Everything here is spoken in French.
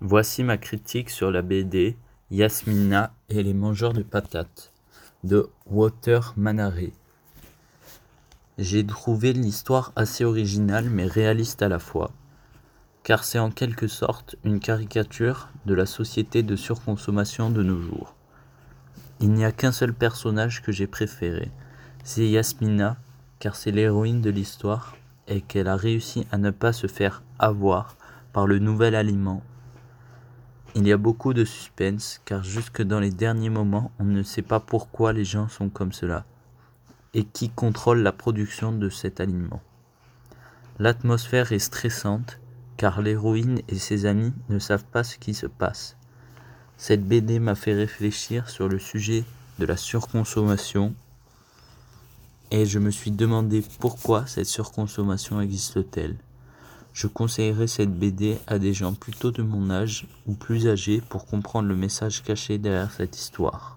Voici ma critique sur la BD Yasmina et les mangeurs de patates de Walter Manaré. J'ai trouvé l'histoire assez originale mais réaliste à la fois, car c'est en quelque sorte une caricature de la société de surconsommation de nos jours. Il n'y a qu'un seul personnage que j'ai préféré, c'est Yasmina, car c'est l'héroïne de l'histoire et qu'elle a réussi à ne pas se faire avoir par le nouvel aliment il y a beaucoup de suspense, car jusque dans les derniers moments, on ne sait pas pourquoi les gens sont comme cela, et qui contrôle la production de cet aliment. L'atmosphère est stressante, car l'héroïne et ses amis ne savent pas ce qui se passe. Cette BD m'a fait réfléchir sur le sujet de la surconsommation, et je me suis demandé pourquoi cette surconsommation existe-t-elle. Je conseillerais cette BD à des gens plutôt de mon âge ou plus âgés pour comprendre le message caché derrière cette histoire.